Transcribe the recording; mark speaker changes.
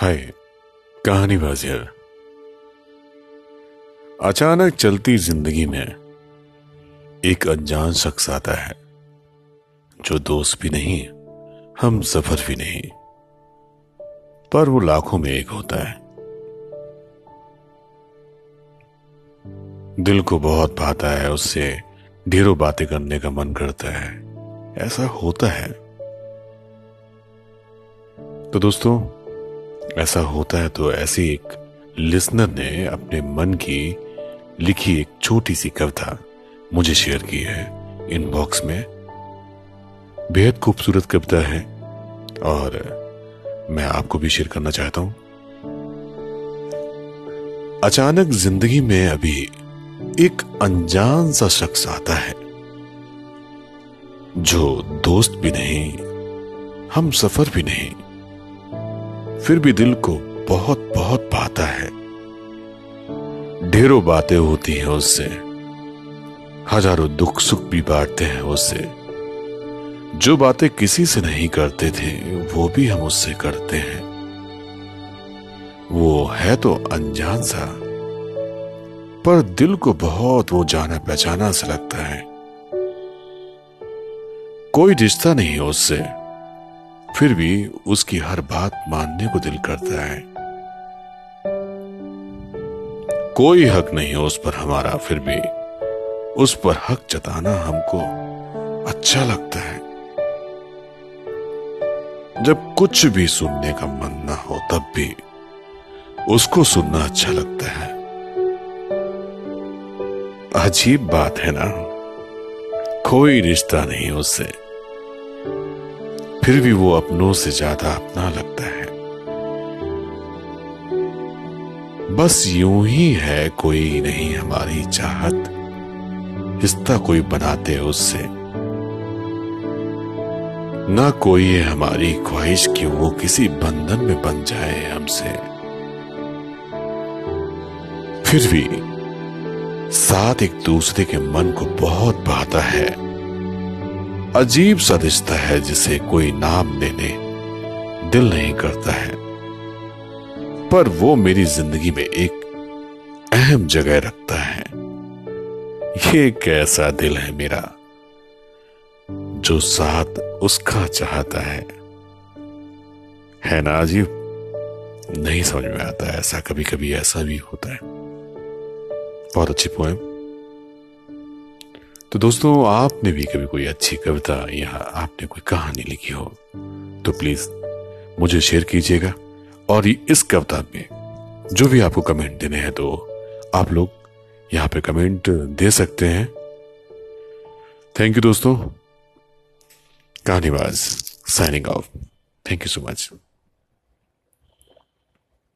Speaker 1: हाय कहानी बाजियर अचानक चलती ज़िंदगी में एक अनजान शख्स आता है, जो दोस्त भी नहीं, हम सफ़र भी नहीं, पर वो लाखों में एक होता है। दिल को बहुत भाता है, उससे ढेरों बातें करने का मन करता है। ऐसा होता है। तो दोस्तों ऐसा होता है तो ऐसी एक लिसनर ने अपने मन की लिखी एक छोटी सी कविता मुझे शेयर की है इनबॉक्स में। बेहद खूबसूरत कविता है और मैं आपको भी शेयर करना चाहता हूँ। अचानक ज़िंदगी में अभी एक अनजान सा शख्स आता है जो दोस्त भी नहीं, हम सफ़र भी नहीं फिर भी दिल को बहुत बहुत भाता है। ढेरों बातें होती हैं उससे। हज़ारों दुख सुख भी बांटते हैं उससे। जो बातें किसी से नहीं करते थे, वो भी हम उससे करते हैं। वो है तो अनजान सा। पर दिल को बहुत वो जाना पहचाना सा लगता है। कोई रिश्ता नहीं उससे। फिर भी उसकी हर बात मानने को दिल करता है। कोई हक नहीं उस पर हमारा, फिर भी उस पर हक जताना हमको अच्छा लगता है। जब कुछ भी सुनने का मन ना हो, तब भी उसको सुनना अच्छा लगता है। अजीब बात है ना, कोई रिश्ता नहीं उससे। फिर भी वो अपनों से ज़्यादा अपना लगता है। बस यूँ ही है कोई नहीं हमारी चाहत। रिश्ता कोई बनाते उससे। ना कोई है हमारी ख्वाहिश कि वो किसी बंधन में बन जाए हमसे। फिर भी साथ एक दूसरे के मन को बहुत भाता है। अजीब सा रिश्ता है जिसे कोई नाम देने दिल नहीं करता है। पर वो मेरी ज़िंदगी में एक अहम जगह रखता है। ये कैसा दिल है मेरा, जो साथ उसका चाहता है। है ना अजीब? नहीं समझ में आता, ऐसा कभी कभी ऐसा भी होता है। बहुत अच्छी पोएम तो दोस्तों, आपने भी कभी कोई अच्छी कविता या आपने कोई कहानी लिखी हो तो प्लीज़ मुझे शेयर कीजिएगा। और इस कविता में जो भी आपको कमेंट देने हैं तो आप लोग यहाँ पे कमेंट दे सकते हैं। थैंक यू दोस्तों। Kahanibaaz signing off thank you so much